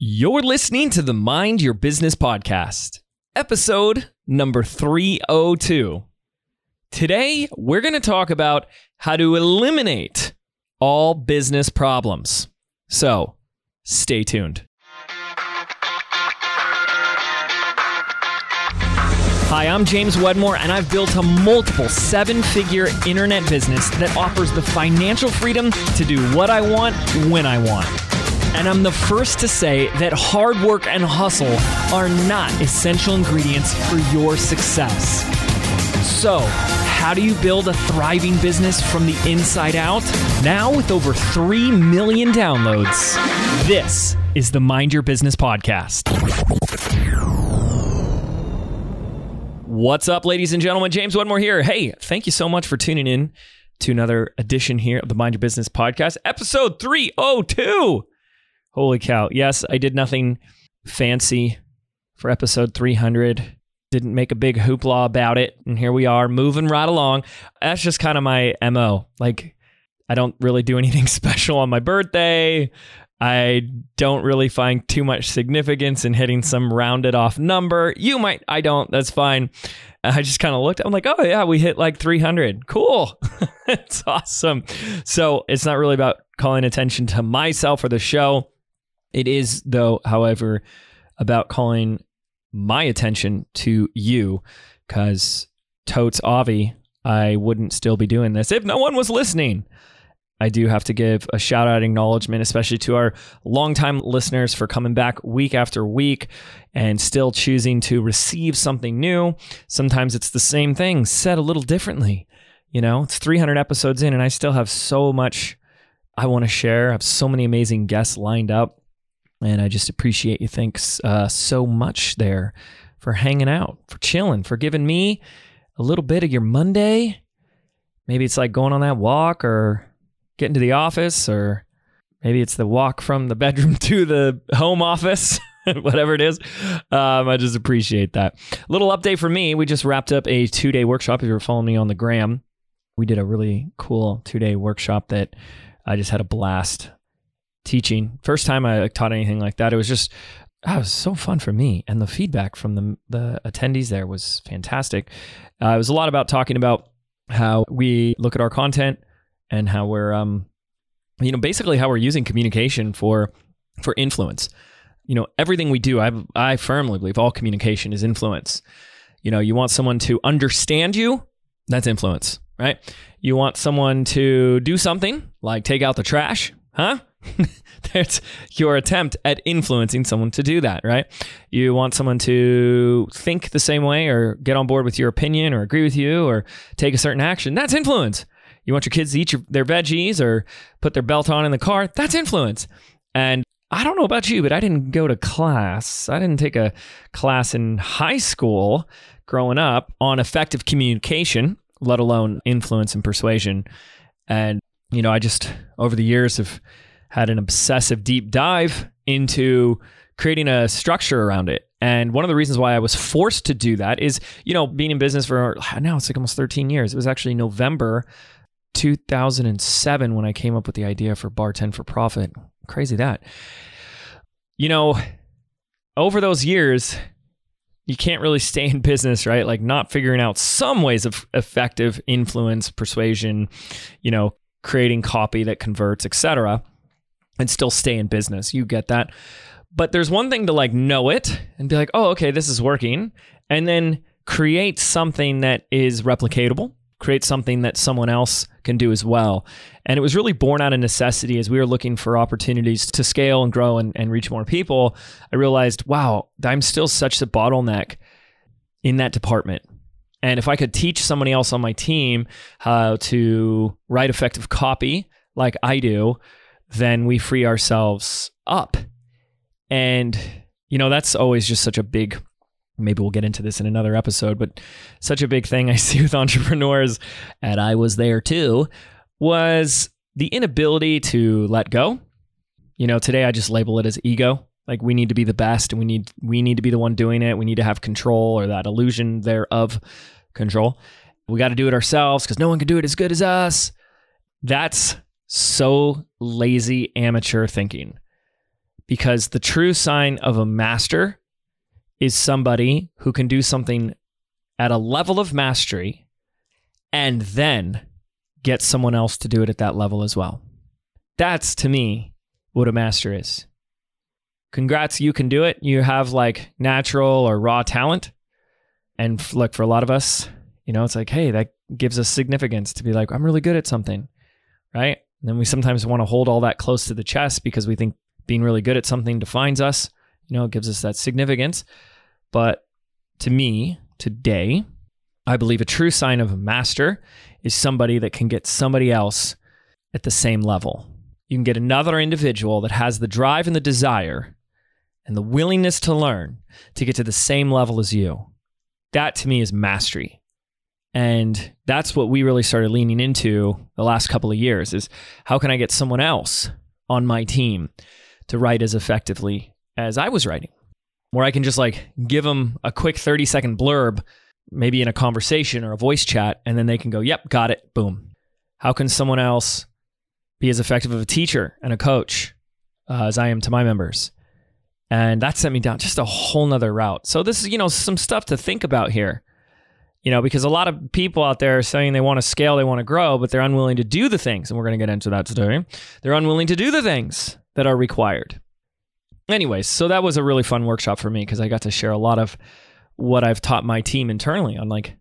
You're listening to the Mind Your Business podcast, episode number 302. Today, we're going to talk about how to eliminate all business problems. So, stay tuned. Hi, I'm James Wedmore, and I've built a multiple seven figure internet business that offers the financial freedom to do what I want when I want. And I'm the first to say that hard work and hustle are not essential ingredients for your success. So, how do you build a thriving business from the inside out? Now, with over 3 million downloads, this is the Mind Your Business Podcast. What's up, ladies and gentlemen? James Wedmore here. Hey, thank you so much for tuning in to another edition here of the Mind Your Business Podcast, episode 302. Holy cow. Yes, I did nothing fancy for episode 300. Didn't make a big hoopla about it. And here we are moving right along. That's just kind of my MO. Like, I don't really do anything special on my birthday. I don't really find too much significance in hitting some rounded off number. You might, I don't, that's fine. I just kind of looked, I'm like, oh yeah, we hit like 300. Cool. it's awesome. So it's not really about calling attention to myself or the show. It is, though, however, about calling my attention to you because totes Avi, I wouldn't still be doing this if no one was listening. I do have to give a shout out acknowledgement, especially to our longtime listeners for coming back week after week and still choosing to receive something new. Sometimes it's the same thing said a little differently. You know, it's 300 episodes in, and I still have so much I want to share. I have so many amazing guests lined up. And I just appreciate you. Thanks uh, so much there for hanging out, for chilling, for giving me a little bit of your Monday. Maybe it's like going on that walk or getting to the office, or maybe it's the walk from the bedroom to the home office. Whatever it is, um, I just appreciate that. Little update for me: we just wrapped up a two-day workshop. If you're following me on the gram, we did a really cool two-day workshop that I just had a blast teaching. First time I taught anything like that, it was just that was so fun for me, and the feedback from the the attendees there was fantastic. Uh, it was a lot about talking about how we look at our content and how we're, um, you know, basically how we're using communication for for influence. You know, everything we do, I I firmly believe all communication is influence. You know, you want someone to understand you, that's influence, right? You want someone to do something like take out the trash, huh? That's your attempt at influencing someone to do that, right? You want someone to think the same way or get on board with your opinion or agree with you or take a certain action. That's influence. You want your kids to eat your, their veggies or put their belt on in the car. That's influence. And I don't know about you, but I didn't go to class. I didn't take a class in high school growing up on effective communication, let alone influence and persuasion. And, you know, I just, over the years, have had an obsessive deep dive into creating a structure around it. And one of the reasons why I was forced to do that is, you know, being in business for now it's like almost 13 years. It was actually November 2007 when I came up with the idea for Bartend for Profit. Crazy that. You know, over those years, you can't really stay in business, right? Like not figuring out some ways of effective influence, persuasion, you know, creating copy that converts, etc and still stay in business. You get that. But there's one thing to like know it and be like, oh, okay, this is working. And then create something that is replicatable, create something that someone else can do as well. And it was really born out of necessity as we were looking for opportunities to scale and grow and, and reach more people. I realized, wow, I'm still such a bottleneck in that department. And if I could teach somebody else on my team how to write effective copy like I do, then we free ourselves up. And, you know, that's always just such a big, maybe we'll get into this in another episode, but such a big thing I see with entrepreneurs, and I was there too, was the inability to let go. You know, today I just label it as ego. Like we need to be the best and we need we need to be the one doing it. We need to have control or that illusion there of control. We got to do it ourselves because no one can do it as good as us. That's so lazy amateur thinking because the true sign of a master is somebody who can do something at a level of mastery and then get someone else to do it at that level as well. That's to me what a master is. Congrats, you can do it. You have like natural or raw talent. And look, for a lot of us, you know, it's like, hey, that gives us significance to be like, I'm really good at something, right? And then we sometimes want to hold all that close to the chest because we think being really good at something defines us. You know, it gives us that significance. But to me, today, I believe a true sign of a master is somebody that can get somebody else at the same level. You can get another individual that has the drive and the desire and the willingness to learn to get to the same level as you. That to me is mastery. And that's what we really started leaning into the last couple of years is how can I get someone else on my team to write as effectively as I was writing? Where I can just like give them a quick 30 second blurb, maybe in a conversation or a voice chat, and then they can go, yep, got it, boom. How can someone else be as effective of a teacher and a coach uh, as I am to my members? And that sent me down just a whole nother route. So this is, you know, some stuff to think about here you know, because a lot of people out there are saying they want to scale, they want to grow, but they're unwilling to do the things. And we're going to get into that today. They're unwilling to do the things that are required. Anyways, so that was a really fun workshop for me because I got to share a lot of what I've taught my team internally on like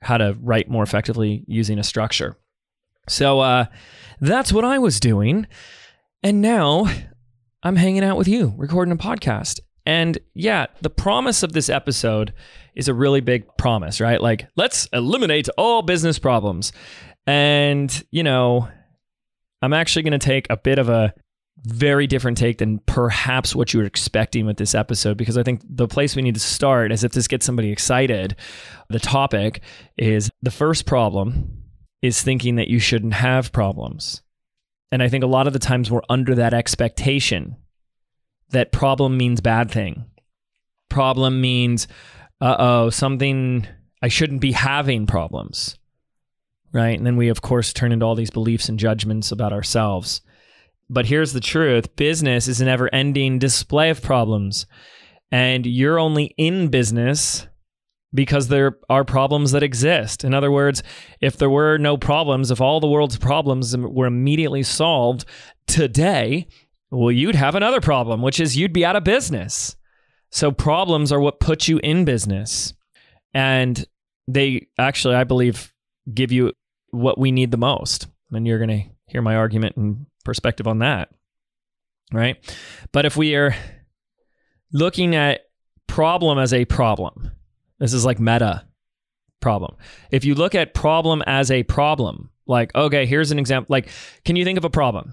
how to write more effectively using a structure. So uh, that's what I was doing. And now I'm hanging out with you, recording a podcast. And yeah, the promise of this episode is a really big promise, right? Like, let's eliminate all business problems. And, you know, I'm actually going to take a bit of a very different take than perhaps what you were expecting with this episode because I think the place we need to start, is if this gets somebody excited, the topic is the first problem is thinking that you shouldn't have problems. And I think a lot of the times we're under that expectation that problem means bad thing. Problem means, uh oh, something I shouldn't be having problems. Right. And then we, of course, turn into all these beliefs and judgments about ourselves. But here's the truth business is a never ending display of problems. And you're only in business because there are problems that exist. In other words, if there were no problems, if all the world's problems were immediately solved today, well, you'd have another problem, which is you'd be out of business. So problems are what put you in business. And they actually, I believe, give you what we need the most. And you're going to hear my argument and perspective on that. Right. But if we are looking at problem as a problem, this is like meta problem. If you look at problem as a problem, like, okay, here's an example. Like, can you think of a problem?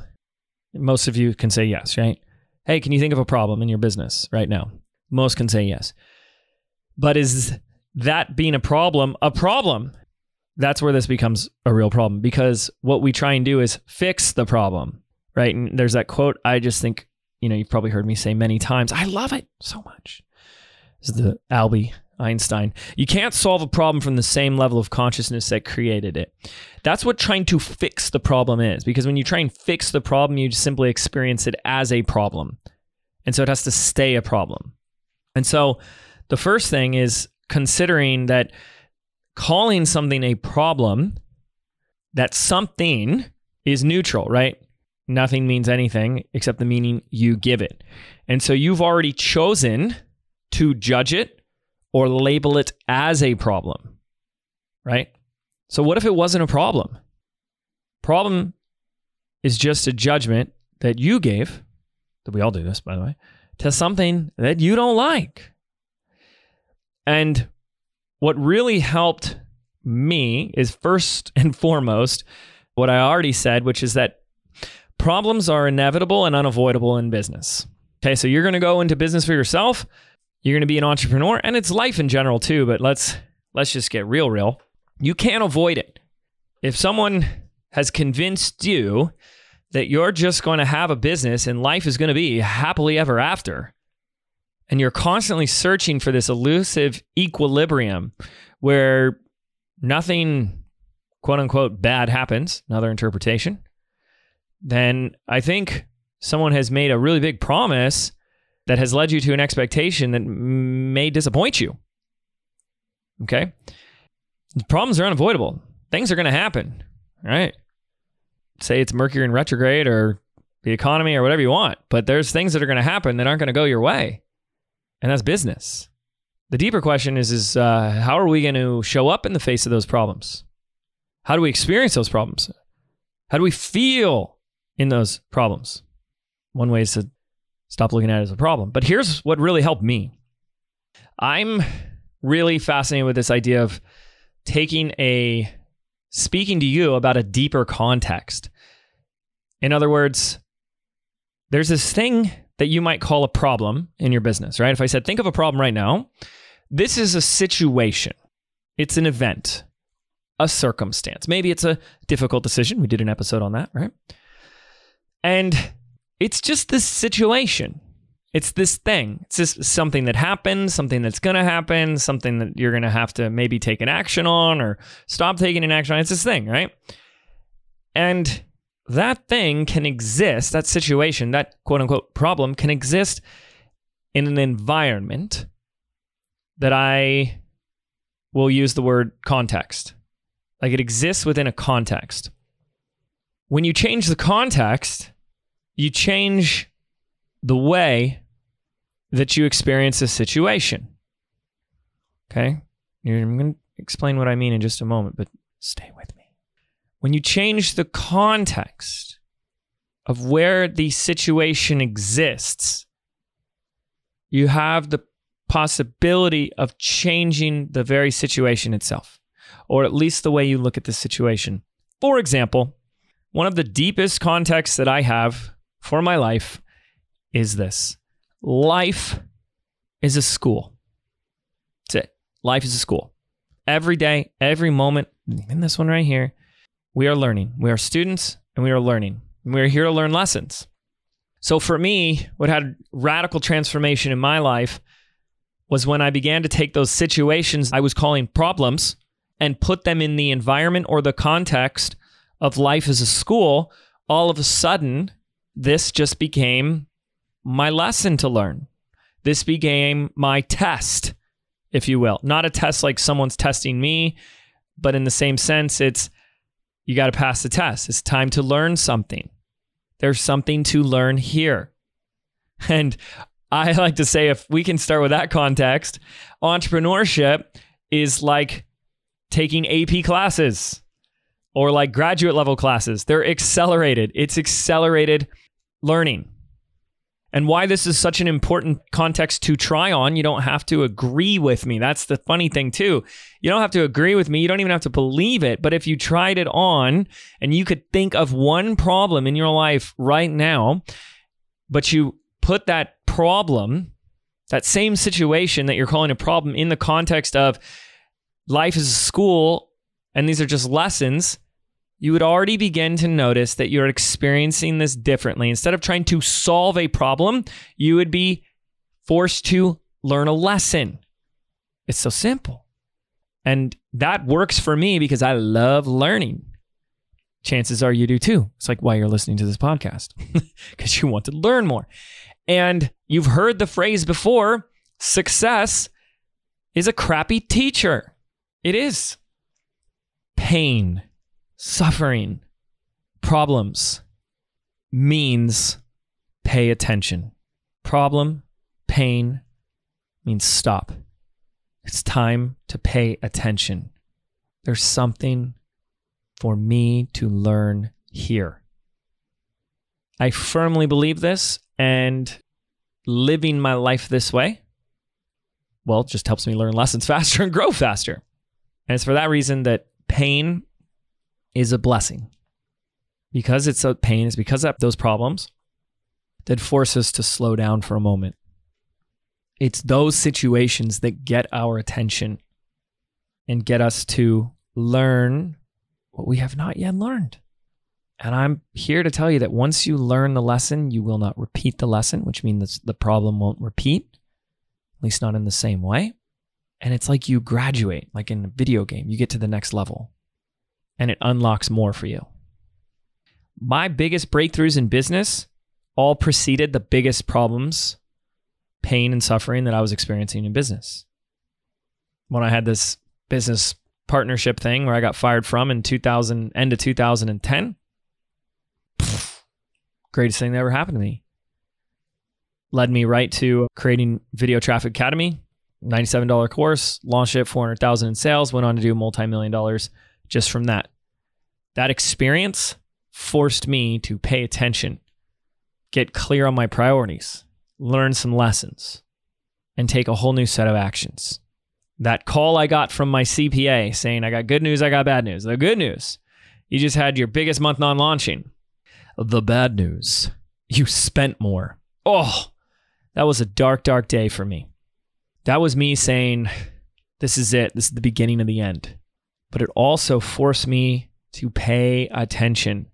Most of you can say yes, right? Hey, can you think of a problem in your business right now? Most can say yes. But is that being a problem a problem? That's where this becomes a real problem because what we try and do is fix the problem, right? And there's that quote I just think, you know, you've probably heard me say many times. I love it so much. This is the Albie Einstein. You can't solve a problem from the same level of consciousness that created it. That's what trying to fix the problem is, because when you try and fix the problem, you simply experience it as a problem. And so it has to stay a problem. And so the first thing is considering that calling something a problem, that something is neutral, right? Nothing means anything except the meaning you give it. And so you've already chosen to judge it or label it as a problem, right? So, what if it wasn't a problem? Problem is just a judgment that you gave, that we all do this, by the way, to something that you don't like. And what really helped me is first and foremost what I already said, which is that problems are inevitable and unavoidable in business. Okay, so you're going to go into business for yourself. You're going to be an entrepreneur and it's life in general too, but let's let's just get real real. You can't avoid it. If someone has convinced you that you're just going to have a business and life is going to be happily ever after, and you're constantly searching for this elusive equilibrium where nothing quote unquote bad happens, another interpretation, then I think someone has made a really big promise that has led you to an expectation that may disappoint you. Okay? Problems are unavoidable. Things are going to happen, right? Say it's Mercury in retrograde or the economy or whatever you want, but there's things that are going to happen that aren't going to go your way. And that's business. The deeper question is is uh, how are we going to show up in the face of those problems? How do we experience those problems? How do we feel in those problems? One way is to stop looking at it as a problem. But here's what really helped me. I'm really fascinated with this idea of taking a speaking to you about a deeper context. In other words, there's this thing that you might call a problem in your business, right? If I said, think of a problem right now, this is a situation, it's an event, a circumstance. Maybe it's a difficult decision. We did an episode on that, right? And it's just this situation. It's this thing. It's just something that happens, something that's going to happen, something that you're going to have to maybe take an action on or stop taking an action on. It's this thing, right? And that thing can exist, that situation, that quote unquote problem can exist in an environment that I will use the word context. Like it exists within a context. When you change the context, you change the way that you experience a situation. Okay? I'm going to explain what I mean in just a moment, but stay with me. When you change the context of where the situation exists, you have the possibility of changing the very situation itself, or at least the way you look at the situation. For example, one of the deepest contexts that I have for my life is this life is a school. That's it. Life is a school. Every day, every moment, even this one right here, we are learning. We are students and we are learning. And we are here to learn lessons. So for me, what had radical transformation in my life was when I began to take those situations I was calling problems and put them in the environment or the context of life as a school. All of a sudden, this just became my lesson to learn. This became my test, if you will. Not a test like someone's testing me, but in the same sense, it's you got to pass the test. It's time to learn something. There's something to learn here. And I like to say, if we can start with that context, entrepreneurship is like taking AP classes or like graduate level classes. They're accelerated, it's accelerated learning. And why this is such an important context to try on, you don't have to agree with me. That's the funny thing, too. You don't have to agree with me. You don't even have to believe it. But if you tried it on and you could think of one problem in your life right now, but you put that problem, that same situation that you're calling a problem in the context of life is a school and these are just lessons, you would already begin to notice that you're experiencing this differently. Instead of trying to solve a problem, you would be forced to learn a lesson. It's so simple. And that works for me because I love learning. Chances are you do too. It's like why you're listening to this podcast because you want to learn more. And you've heard the phrase before success is a crappy teacher. It is. Pain, suffering, problems means pay attention. Problem, pain means stop. It's time to pay attention. There's something for me to learn here. I firmly believe this, and living my life this way, well, just helps me learn lessons faster and grow faster. And it's for that reason that pain is a blessing. Because it's a pain, it's because of those problems that force us to slow down for a moment. It's those situations that get our attention and get us to learn what we have not yet learned. And I'm here to tell you that once you learn the lesson, you will not repeat the lesson, which means the problem won't repeat, at least not in the same way. And it's like you graduate, like in a video game, you get to the next level and it unlocks more for you. My biggest breakthroughs in business all preceded the biggest problems, pain, and suffering that I was experiencing in business. When I had this business partnership thing where I got fired from in 2000, end of 2010, pff, greatest thing that ever happened to me. Led me right to creating Video Traffic Academy, $97 course, launched it, 400,000 in sales, went on to do multi-million dollars just from that. That experience forced me to pay attention, get clear on my priorities, learn some lessons, and take a whole new set of actions. That call I got from my CPA saying, I got good news, I got bad news. The good news, you just had your biggest month non launching. The bad news, you spent more. Oh, that was a dark, dark day for me. That was me saying, This is it. This is the beginning of the end. But it also forced me to pay attention.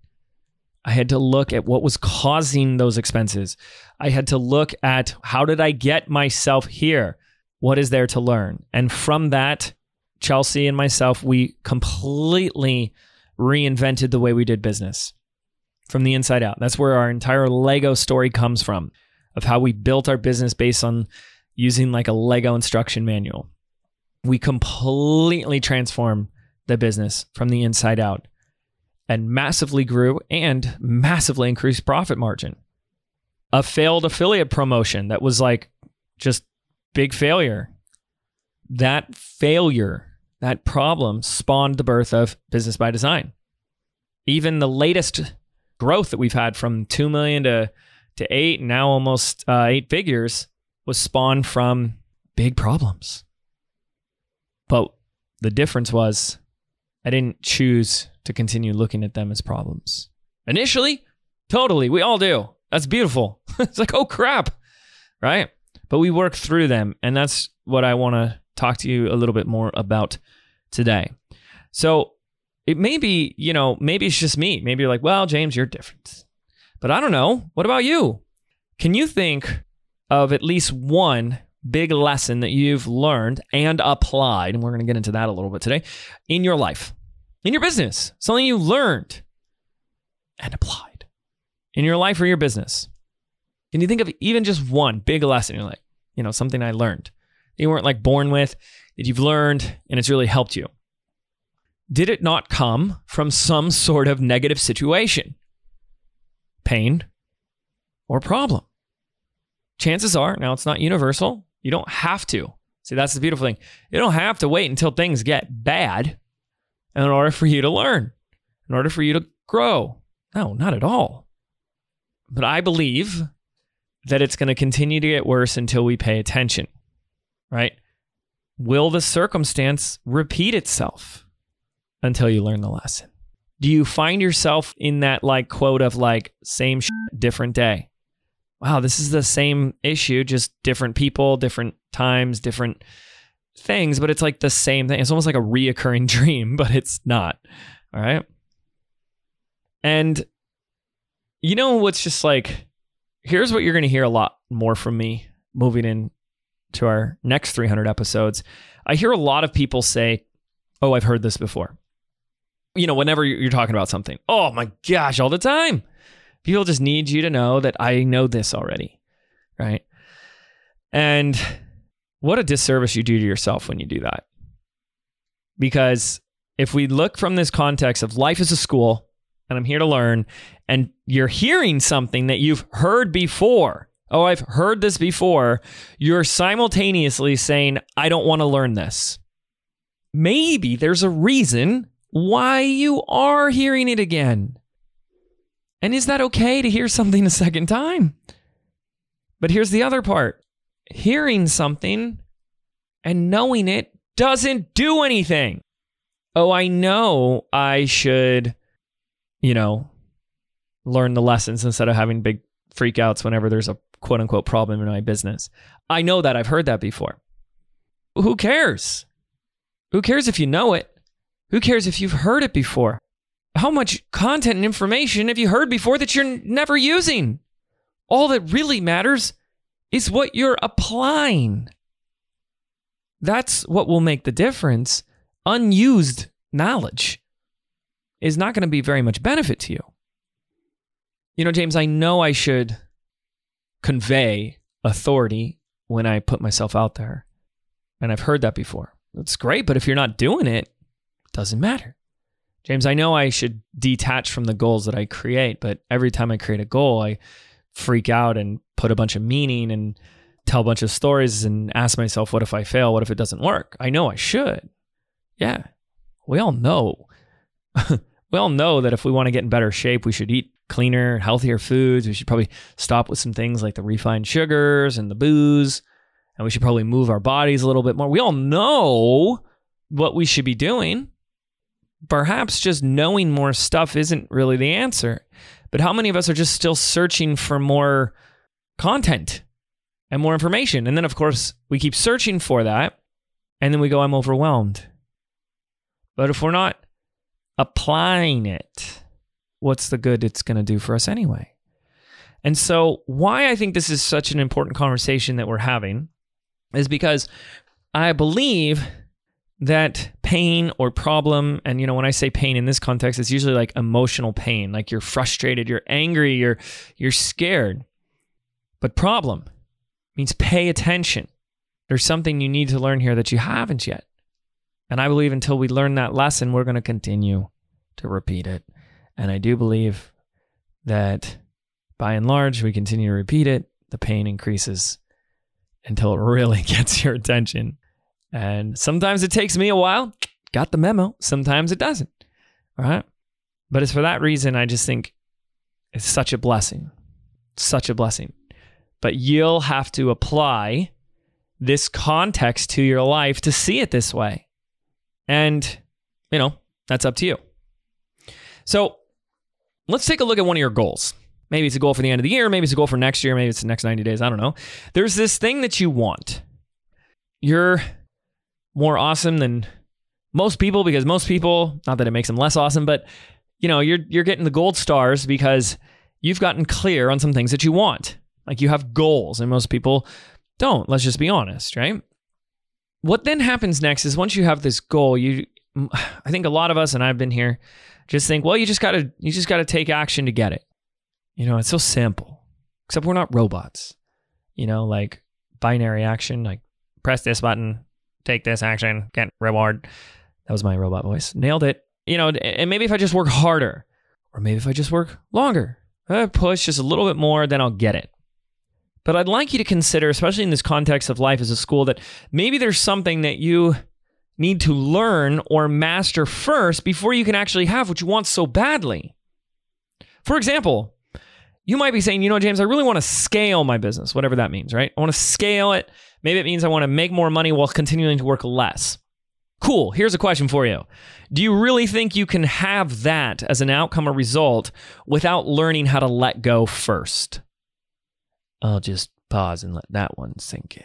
I had to look at what was causing those expenses. I had to look at how did I get myself here? What is there to learn? And from that, Chelsea and myself, we completely reinvented the way we did business from the inside out. That's where our entire Lego story comes from of how we built our business based on using like a Lego instruction manual. We completely transformed the business from the inside out and massively grew and massively increased profit margin. A failed affiliate promotion that was like just big failure. That failure, that problem spawned the birth of Business by Design. Even the latest growth that we've had from 2 million to to 8 now almost uh, 8 figures was spawned from big problems. But the difference was I didn't choose to continue looking at them as problems. Initially, totally, we all do. That's beautiful. it's like, oh crap, right? But we work through them, and that's what I want to talk to you a little bit more about today. So it may be, you know, maybe it's just me. Maybe you're like, well, James, you're different. But I don't know. What about you? Can you think of at least one big lesson that you've learned and applied, and we're going to get into that a little bit today, in your life, in your business, something you learned and applied in your life or your business. Can you think of even just one big lesson? You're like, you know, something I learned that you weren't like born with, that you've learned and it's really helped you. Did it not come from some sort of negative situation, pain, or problem? Chances are, now it's not universal, you don't have to. See, that's the beautiful thing. You don't have to wait until things get bad in order for you to learn, in order for you to grow. No, not at all. But I believe that it's going to continue to get worse until we pay attention, right? Will the circumstance repeat itself until you learn the lesson? Do you find yourself in that like quote of like same different day? wow, this is the same issue, just different people, different times, different things, but it's like the same thing. It's almost like a reoccurring dream, but it's not. All right. And you know what's just like, here's what you're going to hear a lot more from me moving in to our next 300 episodes. I hear a lot of people say, Oh, I've heard this before. You know, whenever you're talking about something, oh my gosh, all the time. People just need you to know that I know this already, right? And what a disservice you do to yourself when you do that. Because if we look from this context of life as a school, and I'm here to learn, and you're hearing something that you've heard before, oh, I've heard this before, you're simultaneously saying, I don't want to learn this. Maybe there's a reason why you are hearing it again. And is that okay to hear something a second time? But here's the other part hearing something and knowing it doesn't do anything. Oh, I know I should, you know, learn the lessons instead of having big freakouts whenever there's a quote unquote problem in my business. I know that. I've heard that before. Who cares? Who cares if you know it? Who cares if you've heard it before? how much content and information have you heard before that you're never using? All that really matters is what you're applying. That's what will make the difference. Unused knowledge is not going to be very much benefit to you. You know, James, I know I should convey authority when I put myself out there. And I've heard that before. It's great, but if you're not doing it, it doesn't matter. James, I know I should detach from the goals that I create, but every time I create a goal, I freak out and put a bunch of meaning and tell a bunch of stories and ask myself, what if I fail? What if it doesn't work? I know I should. Yeah. We all know. we all know that if we want to get in better shape, we should eat cleaner, healthier foods. We should probably stop with some things like the refined sugars and the booze. And we should probably move our bodies a little bit more. We all know what we should be doing. Perhaps just knowing more stuff isn't really the answer. But how many of us are just still searching for more content and more information? And then, of course, we keep searching for that. And then we go, I'm overwhelmed. But if we're not applying it, what's the good it's going to do for us anyway? And so, why I think this is such an important conversation that we're having is because I believe that pain or problem, and you know, when I say pain in this context, it's usually like emotional pain, like you're frustrated, you're angry, you're you're scared. But problem means pay attention. There's something you need to learn here that you haven't yet. And I believe until we learn that lesson, we're going to continue to repeat it. And I do believe that by and large, we continue to repeat it, the pain increases until it really gets your attention. And sometimes it takes me a while. Got the memo. Sometimes it doesn't. All right. But it's for that reason I just think it's such a blessing. Such a blessing. But you'll have to apply this context to your life to see it this way. And, you know, that's up to you. So let's take a look at one of your goals. Maybe it's a goal for the end of the year. Maybe it's a goal for next year. Maybe it's the next 90 days. I don't know. There's this thing that you want. You're more awesome than most people because most people, not that it makes them less awesome, but you know, you're you're getting the gold stars because you've gotten clear on some things that you want. Like you have goals and most people don't. Let's just be honest, right? What then happens next is once you have this goal, you I think a lot of us and I've been here just think, well, you just got to you just got to take action to get it. You know, it's so simple. Except we're not robots. You know, like binary action, like press this button, take this action, get reward. That was my robot voice. Nailed it. You know, and maybe if I just work harder, or maybe if I just work longer, I push just a little bit more, then I'll get it. But I'd like you to consider, especially in this context of life as a school, that maybe there's something that you need to learn or master first before you can actually have what you want so badly. For example, you might be saying, you know, James, I really want to scale my business, whatever that means, right? I want to scale it. Maybe it means I want to make more money while continuing to work less. Cool. Here's a question for you Do you really think you can have that as an outcome or result without learning how to let go first? I'll just pause and let that one sink in.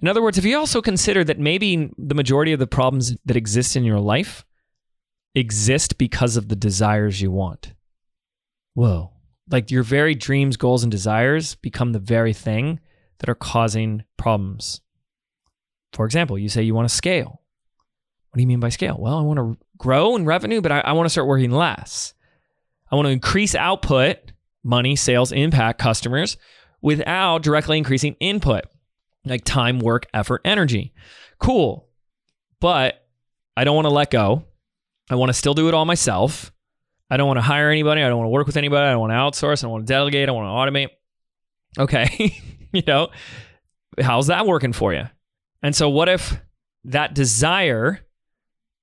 In other words, if you also consider that maybe the majority of the problems that exist in your life exist because of the desires you want. Whoa like your very dreams, goals, and desires become the very thing that are causing problems. For example, you say you want to scale. What do you mean by scale? Well, I want to grow in revenue, but I, I want to start working less. I want to increase output, money, sales, impact, customers, without directly increasing input, like time, work, effort, energy. Cool. But I don't want to let go. I want to still do it all myself. I don't want to hire anybody. I don't want to work with anybody. I don't want to outsource. I don't want to delegate. I want to automate. Okay. you know, how's that working for you? And so, what if that desire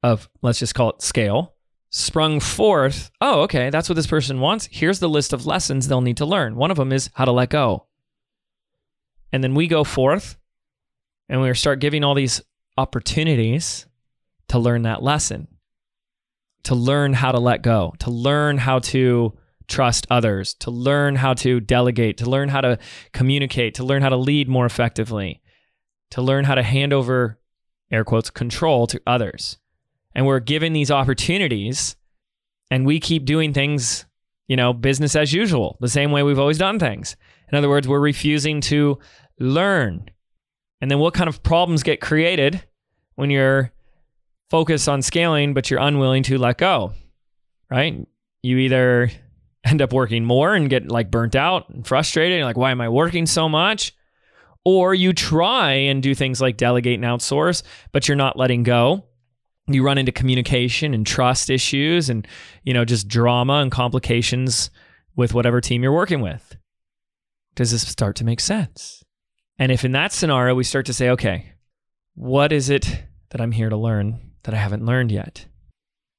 of, let's just call it scale, sprung forth? Oh, okay. That's what this person wants. Here's the list of lessons they'll need to learn. One of them is how to let go. And then we go forth and we start giving all these opportunities to learn that lesson to learn how to let go, to learn how to trust others, to learn how to delegate, to learn how to communicate, to learn how to lead more effectively, to learn how to hand over, air quotes, control to others. And we're given these opportunities and we keep doing things, you know, business as usual, the same way we've always done things. In other words, we're refusing to learn. And then what kind of problems get created when you're focus on scaling, but you're unwilling to let go, right? You either end up working more and get like burnt out and frustrated. And like, why am I working so much? Or you try and do things like delegate and outsource, but you're not letting go. You run into communication and trust issues and, you know, just drama and complications with whatever team you're working with. Does this start to make sense? And if in that scenario we start to say, okay, what is it that I'm here to learn that I haven't learned yet?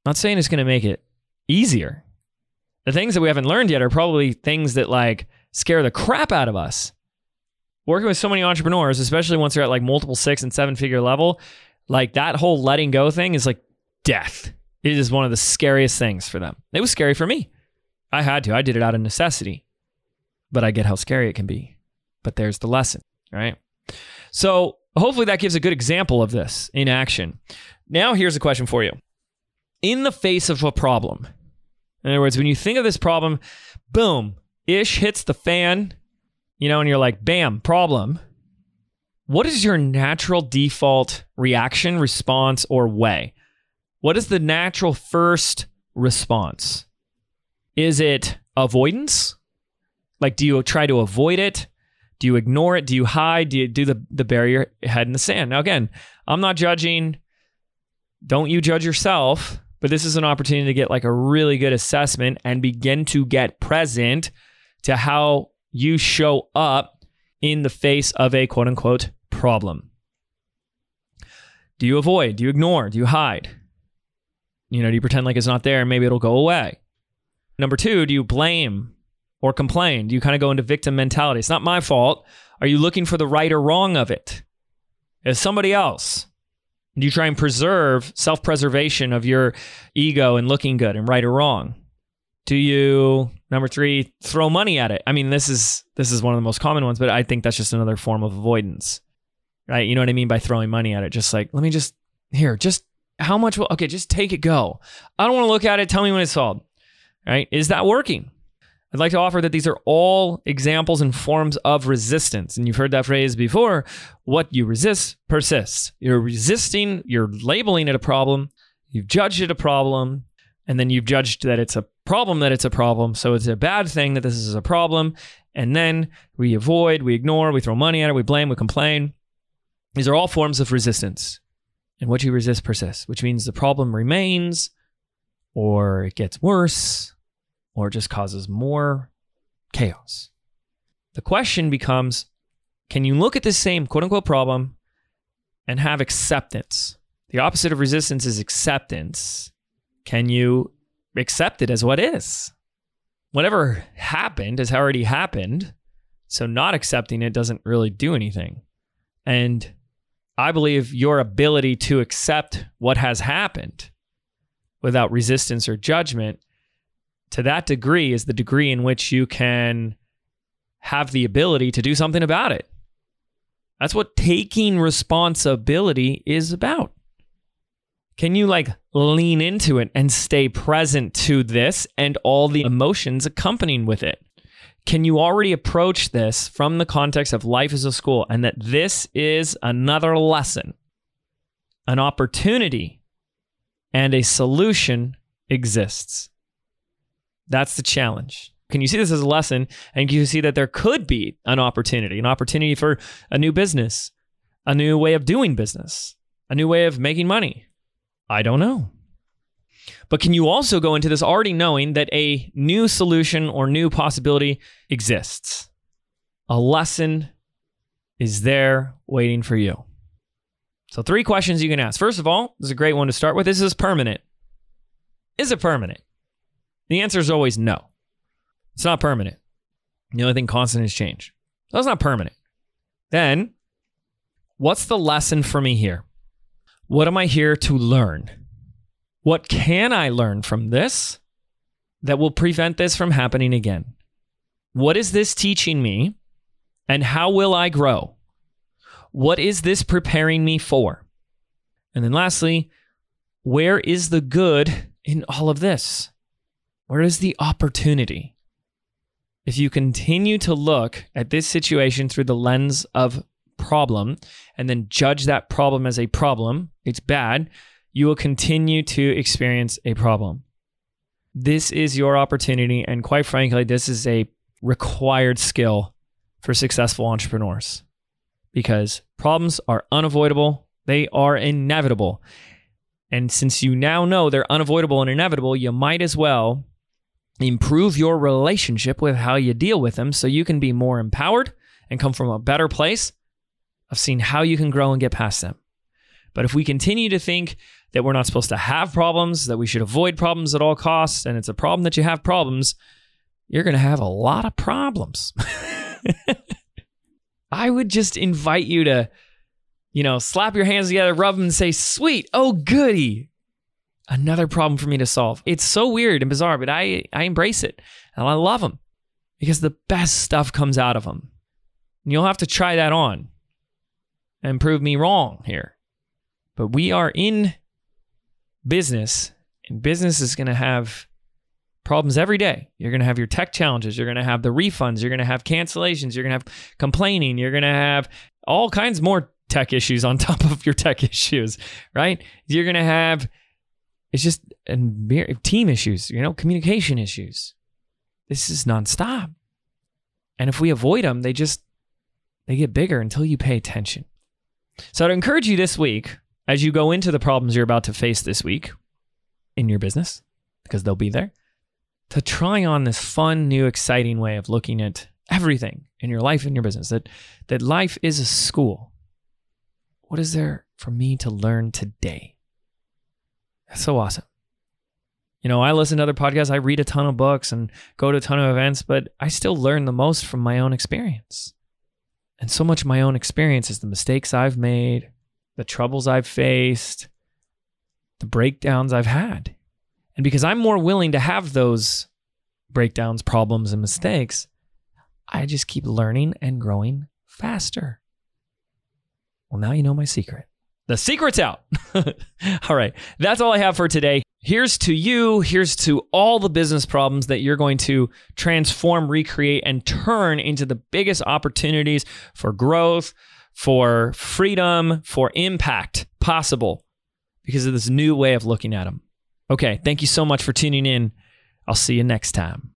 Not saying it's going to make it easier. The things that we haven't learned yet are probably things that like scare the crap out of us. Working with so many entrepreneurs, especially once they're at like multiple six and seven figure level, like that whole letting go thing is like death. It is one of the scariest things for them. It was scary for me. I had to. I did it out of necessity. But I get how scary it can be. But there's the lesson, right? So hopefully that gives a good example of this in action. Now, here's a question for you. In the face of a problem, in other words, when you think of this problem, boom, ish hits the fan, you know, and you're like, bam, problem. What is your natural default reaction, response, or way? What is the natural first response? Is it avoidance? Like, do you try to avoid it? Do you ignore it? Do you hide? Do you do the, the your head in the sand? Now, again, I'm not judging. Don't you judge yourself, but this is an opportunity to get like a really good assessment and begin to get present to how you show up in the face of a quote unquote problem. Do you avoid? Do you ignore? Do you hide? You know, do you pretend like it's not there and maybe it'll go away? Number two, do you blame or complain? Do you kind of go into victim mentality? It's not my fault. Are you looking for the right or wrong of it? It's somebody else. Do you try and preserve self preservation of your ego and looking good and right or wrong? Do you number three throw money at it? I mean, this is this is one of the most common ones, but I think that's just another form of avoidance, right? You know what I mean by throwing money at it? Just like let me just here, just how much will okay, just take it, go. I don't want to look at it. Tell me when it's solved, right? Is that working? I'd like to offer that these are all examples and forms of resistance. And you've heard that phrase before what you resist persists. You're resisting, you're labeling it a problem, you've judged it a problem, and then you've judged that it's a problem that it's a problem. So it's a bad thing that this is a problem. And then we avoid, we ignore, we throw money at it, we blame, we complain. These are all forms of resistance. And what you resist persists, which means the problem remains or it gets worse or just causes more chaos. The question becomes can you look at this same quote unquote problem and have acceptance? The opposite of resistance is acceptance. Can you accept it as what is? Whatever happened has already happened. So not accepting it doesn't really do anything. And I believe your ability to accept what has happened without resistance or judgment to that degree is the degree in which you can have the ability to do something about it. That's what taking responsibility is about. Can you like lean into it and stay present to this and all the emotions accompanying with it? Can you already approach this from the context of life as a school and that this is another lesson, an opportunity, and a solution exists? That's the challenge. Can you see this as a lesson and can you see that there could be an opportunity, an opportunity for a new business, a new way of doing business, a new way of making money? I don't know. But can you also go into this already knowing that a new solution or new possibility exists? A lesson is there waiting for you. So, three questions you can ask. First of all, this is a great one to start with. Is this permanent? Is it permanent? The answer is always no. It's not permanent. The only thing constant is change. It's not permanent. Then, what's the lesson for me here? What am I here to learn? What can I learn from this that will prevent this from happening again? What is this teaching me? And how will I grow? What is this preparing me for? And then lastly, where is the good in all of this? Where is the opportunity? If you continue to look at this situation through the lens of problem and then judge that problem as a problem, it's bad, you will continue to experience a problem. this is your opportunity. And quite frankly, this is a required skill for successful entrepreneurs because problems are unavoidable, they are inevitable. And since you now know they're unavoidable and inevitable, you might as well improve your relationship with how you deal with them so you can be more empowered and come from a better place of seeing how you can grow and get past them. But if we continue to think that we're not supposed to have problems, that we should avoid problems at all costs, and it's a problem that you have problems, you're going to have a lot of problems. I would just invite you to, you know, slap your hands together, rub them, and say, sweet, oh, goody. Another problem for me to solve. It's so weird and bizarre, but I, I embrace it and I love them because the best stuff comes out of them. And you'll have to try that on and prove me wrong here. But we are in business, and business is going to have problems every day. You're going to have your tech challenges. You're going to have the refunds. You're going to have cancellations. You're going to have complaining. You're going to have all kinds more tech issues on top of your tech issues, right? You're going to have, it's just and team issues, you know, communication issues. This is nonstop. And if we avoid them, they just, they get bigger until you pay attention. So I'd encourage you this week, as you go into the problems you're about to face this week in your business, because they'll be there, to try on this fun, new, exciting way of looking at everything in your life and your business. That that life is a school. What is there for me to learn today? That's so awesome. You know, I listen to other podcasts, I read a ton of books and go to a ton of events, but I still learn the most from my own experience. And so much of my own experience is the mistakes I've made, the troubles I've faced, the breakdowns I've had. And because I'm more willing to have those breakdowns, problems, and mistakes, I just keep learning and growing faster. Well, now you know my secret. The secret's out. all right. That's all I have for today. Here's to you. Here's to all the business problems that you're going to transform, recreate, and turn into the biggest opportunities for growth, for freedom, for impact possible because of this new way of looking at them. Okay. Thank you so much for tuning in. I'll see you next time.